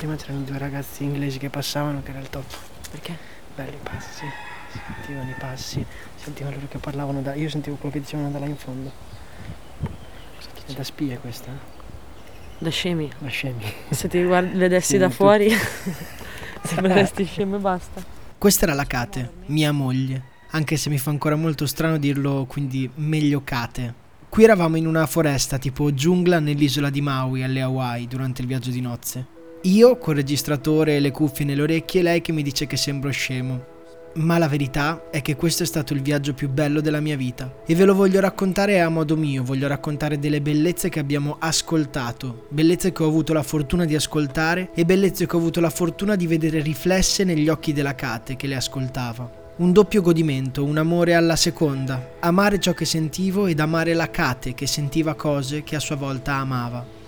prima c'erano due ragazzi inglesi che passavano che era il top. Perché? Belli i passi, sentivano i passi, si sentiva loro che parlavano da. Io sentivo quello che dicevano da là in fondo. È da spie questa? Da scemi. Da scemi. Se ti guardi, vedessi Sì, da fuori, sembreresti scemo e basta. Questa era la Kate, mia moglie, anche se mi fa ancora molto strano dirlo, quindi meglio Kate. Qui eravamo in una foresta tipo giungla nell'isola di Maui alle Hawaii durante il viaggio di nozze. Io col registratore e le cuffie nelle orecchie e lei che mi dice che sembro scemo. Ma la verità è che questo è stato il viaggio più bello della mia vita e ve lo voglio raccontare a modo mio, voglio raccontare delle bellezze che abbiamo ascoltato, bellezze che ho avuto la fortuna di ascoltare e bellezze che ho avuto la fortuna di vedere riflesse negli occhi della Kate che le ascoltava. Un doppio godimento, un amore alla seconda, amare ciò che sentivo ed amare la Kate che sentiva cose che a sua volta amava.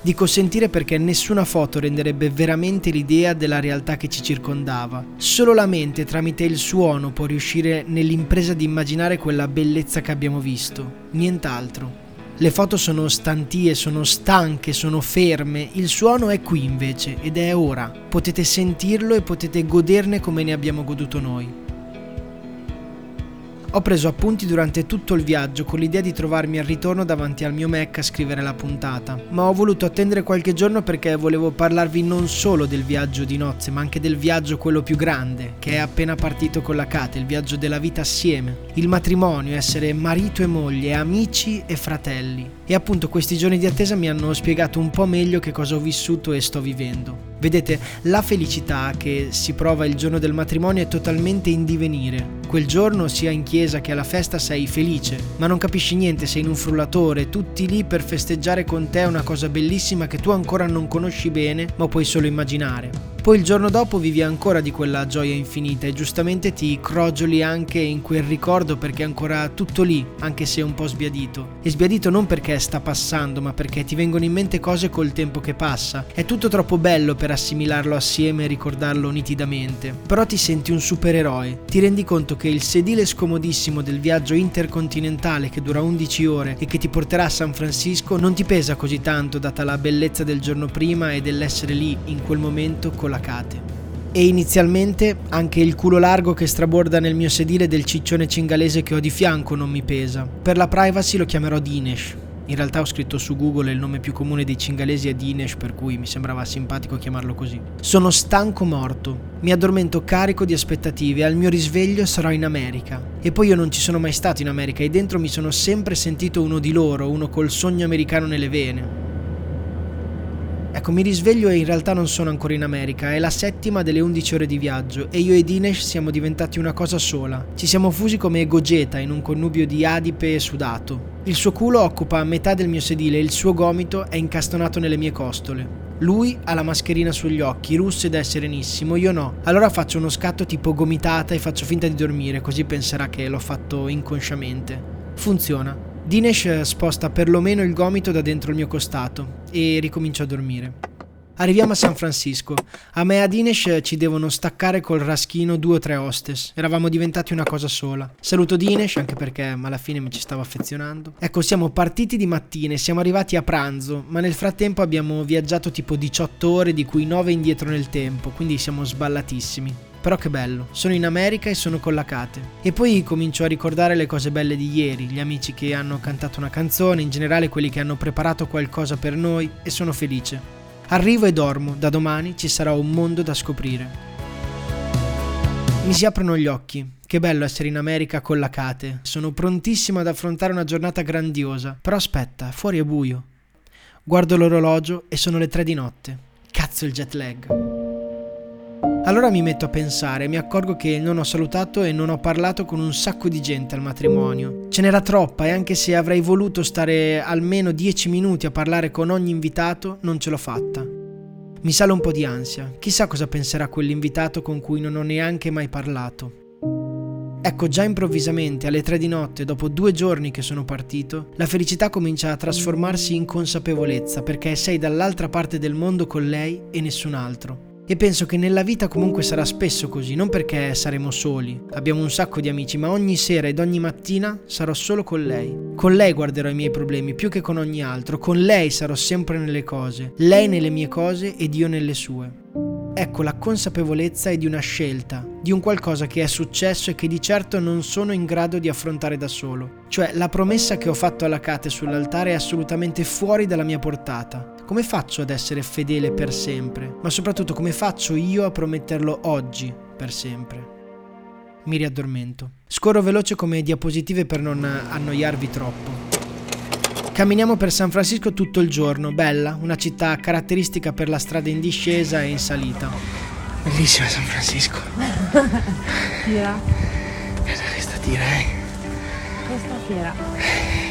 Dico sentire perché nessuna foto renderebbe veramente l'idea della realtà che ci circondava. Solo la mente tramite il suono può riuscire nell'impresa di immaginare quella bellezza che abbiamo visto, nient'altro. Le foto sono stantie, sono stanche, sono ferme, il suono è qui invece ed è ora. Potete sentirlo e potete goderne come ne abbiamo goduto noi. Ho preso appunti durante tutto il viaggio con l'idea di trovarmi al ritorno davanti al mio Mac a scrivere la puntata, ma ho voluto attendere qualche giorno perché volevo parlarvi non solo del viaggio di nozze, ma anche del viaggio quello più grande, che è appena partito con la Kate, il viaggio della vita assieme, il matrimonio, essere marito e moglie, amici e fratelli. E appunto questi giorni di attesa mi hanno spiegato un po' meglio che cosa ho vissuto e sto vivendo. Vedete, la felicità che si prova il giorno del matrimonio è totalmente in divenire. Quel giorno, sia in chiesa che alla festa, sei felice, ma non capisci niente, sei in un frullatore, tutti lì per festeggiare con te una cosa bellissima che tu ancora non conosci bene, ma puoi solo immaginare. Poi il giorno dopo vivi ancora di quella gioia infinita e giustamente ti crogioli anche in quel ricordo perché è ancora tutto lì, anche se un po' sbiadito. E sbiadito non perché sta passando, ma perché ti vengono in mente cose col tempo che passa. È tutto troppo bello per assimilarlo assieme e ricordarlo nitidamente. Però ti senti un supereroe. Ti rendi conto che il sedile scomodissimo del viaggio intercontinentale che dura 11 ore e che ti porterà a San Francisco non ti pesa così tanto data la bellezza del giorno prima e dell'essere lì in quel momento con la Kate. E inizialmente anche il culo largo che straborda nel mio sedile del ciccione cingalese che ho di fianco non mi pesa. Per la privacy lo chiamerò Dinesh. In realtà ho scritto su Google il nome più comune dei cingalesi è Dinesh, per cui mi sembrava simpatico chiamarlo così. Sono stanco morto. Mi addormento carico di aspettative al mio risveglio sarò in America. E poi io non ci sono mai stato in America e dentro mi sono sempre sentito uno di loro, uno col sogno americano nelle vene. Ecco, mi risveglio e in realtà non sono ancora in America, è la settima delle 11 ore di viaggio e io e Dinesh siamo diventati una cosa sola. Ci siamo fusi come Gogeta in un connubio di adipe e sudato. Il suo culo occupa metà del mio sedile e il suo gomito è incastonato nelle mie costole. Lui ha la mascherina sugli occhi, russo ed è serenissimo, io no. Allora faccio uno scatto tipo gomitata e faccio finta di dormire, così penserà che l'ho fatto inconsciamente. Funziona. Dinesh sposta perlomeno il gomito da dentro il mio costato e ricomincio a dormire. Arriviamo a San Francisco. A me e a Dinesh ci devono staccare col raschino due o tre hostess. Eravamo diventati una cosa sola. Saluto Dinesh, anche perché alla fine mi ci stavo affezionando. Ecco, siamo partiti di mattina e siamo arrivati a pranzo, ma nel frattempo abbiamo viaggiato tipo 18 ore, di cui 9 indietro nel tempo, quindi siamo sballatissimi. Però che bello, sono in America e sono con la Kate. E poi comincio a ricordare le cose belle di ieri, gli amici che hanno cantato una canzone, in generale quelli che hanno preparato qualcosa per noi e sono felice. Arrivo e dormo, da domani ci sarà un mondo da scoprire. Mi si aprono gli occhi. Che bello essere in America con la Kate. Sono prontissimo ad affrontare una giornata grandiosa. Però aspetta, fuori è buio. Guardo l'orologio e sono le tre di notte. Cazzo il jet lag. Allora mi metto a pensare mi accorgo che non ho salutato e non ho parlato con un sacco di gente al matrimonio. Ce n'era troppa e anche se avrei voluto stare almeno 10 minuti a parlare con ogni invitato, non ce l'ho fatta. Mi sale un po' di ansia. Chissà cosa penserà quell'invitato con cui non ho neanche mai parlato. Ecco, già improvvisamente, alle tre di notte, dopo due giorni che sono partito, la felicità comincia a trasformarsi in consapevolezza perché sei dall'altra parte del mondo con lei e nessun altro. E penso che nella vita comunque sarà spesso così, non perché saremo soli, abbiamo un sacco di amici, ma ogni sera ed ogni mattina sarò solo con lei. Con lei guarderò i miei problemi più che con ogni altro, con lei sarò sempre nelle cose, lei nelle mie cose ed io nelle sue. Ecco, la consapevolezza è di una scelta, di un qualcosa che è successo e che di certo non sono in grado di affrontare da solo. Cioè, la promessa che ho fatto alla Kate sull'altare è assolutamente fuori dalla mia portata. Come faccio ad essere fedele per sempre? Ma soprattutto come faccio io a prometterlo oggi per sempre? Mi riaddormento. Scorro veloce come diapositive per non annoiarvi troppo. Camminiamo per San Francisco tutto il giorno, bella, una città caratteristica per la strada in discesa e in salita. Bellissima San Francisco. Tira. Questa tira, eh. Questa fiera.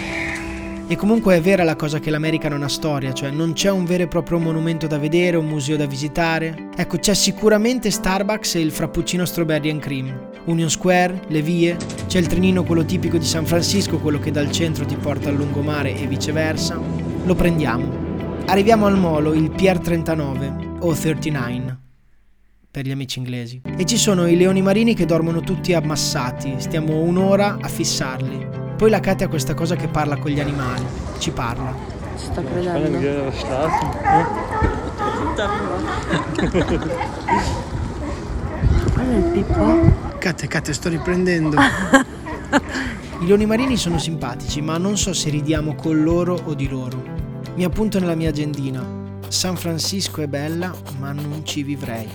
E comunque è vera la cosa che l'America non ha storia, cioè non c'è un vero e proprio monumento da vedere, un museo da visitare. Ecco, c'è sicuramente Starbucks e il frappuccino strawberry and cream. Union Square, le vie, c'è il trenino quello tipico di San Francisco, quello che dal centro ti porta al lungomare e viceversa. Lo prendiamo. Arriviamo al molo, il Pier 39 o 39 per gli amici inglesi. E ci sono i leoni marini che dormono tutti ammassati, stiamo un'ora a fissarli. Poi la Katia ha questa cosa che parla con gli animali, ci parla. Ci sta credendo. Guarda il pippo. Katia, Katia, sto riprendendo. I leoni marini sono simpatici, ma non so se ridiamo con loro o di loro. Mi appunto nella mia agendina. San Francisco è bella, ma non ci vivrei.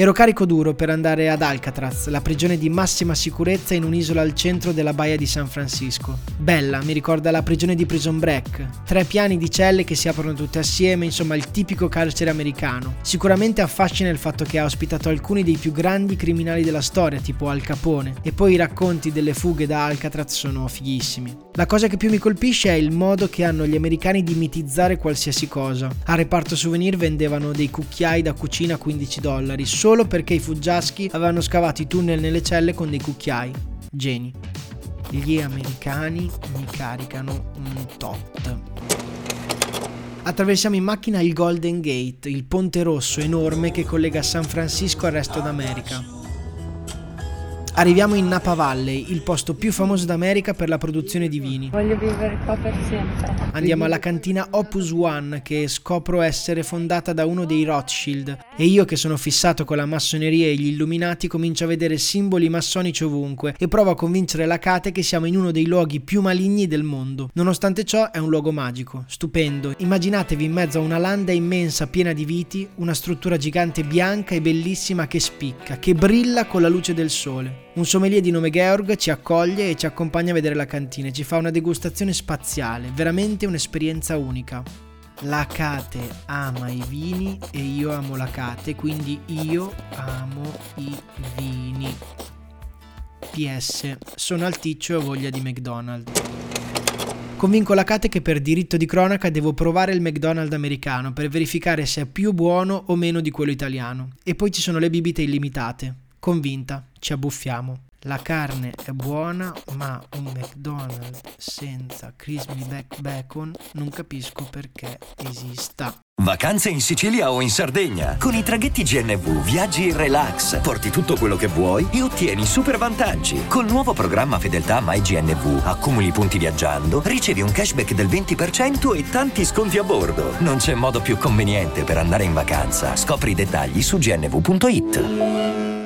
Ero carico duro per andare ad Alcatraz, la prigione di massima sicurezza in un'isola al centro della baia di San Francisco. Bella, mi ricorda la prigione di Prison Break. Tre piani di celle che si aprono tutte assieme, insomma il tipico carcere americano. Sicuramente affascina il fatto che ha ospitato alcuni dei più grandi criminali della storia, tipo Al Capone, e poi i racconti delle fughe da Alcatraz sono fighissimi. La cosa che più mi colpisce è il modo che hanno gli americani di mitizzare qualsiasi cosa. A reparto souvenir vendevano dei cucchiai da cucina a 15 dollari, solo perché i fuggiaschi avevano scavato i tunnel nelle celle con dei cucchiai. Geni. Gli americani mi caricano un tot. Attraversiamo in macchina il Golden Gate, il ponte rosso enorme che collega San Francisco al resto d'America. Arriviamo in Napa Valley, il posto più famoso d'America per la produzione di vini. Voglio vivere qua per sempre. Andiamo alla cantina Opus One che scopro essere fondata da uno dei Rothschild e io che sono fissato con la massoneria e gli illuminati comincio a vedere simboli massonici ovunque e provo a convincere la Kate che siamo in uno dei luoghi più maligni del mondo. Nonostante ciò è un luogo magico, stupendo. Immaginatevi in mezzo a una landa immensa piena di viti, una struttura gigante bianca e bellissima che spicca, che brilla con la luce del sole. Un sommelier di nome Georg ci accoglie e ci accompagna a vedere la cantina e ci fa una degustazione spaziale, veramente un'esperienza unica. La Kate ama i vini e io amo la Kate, quindi io amo i vini. PS, sono alticcio e ho voglia di McDonald's. Convinco la Kate che per diritto di cronaca devo provare il McDonald's americano per verificare se è più buono o meno di quello italiano. E poi ci sono le bibite illimitate. Convinta, ci abbuffiamo. La carne è buona, ma un McDonald's senza crispy back bacon non capisco perché esista. Vacanze in Sicilia o in Sardegna. Con i traghetti GNV viaggi in relax, porti tutto quello che vuoi e ottieni super vantaggi. Col nuovo programma Fedeltà MyGNV accumuli punti viaggiando, ricevi un cashback del 20% e tanti sconti a bordo. Non c'è modo più conveniente per andare in vacanza. Scopri i dettagli su gnv.it.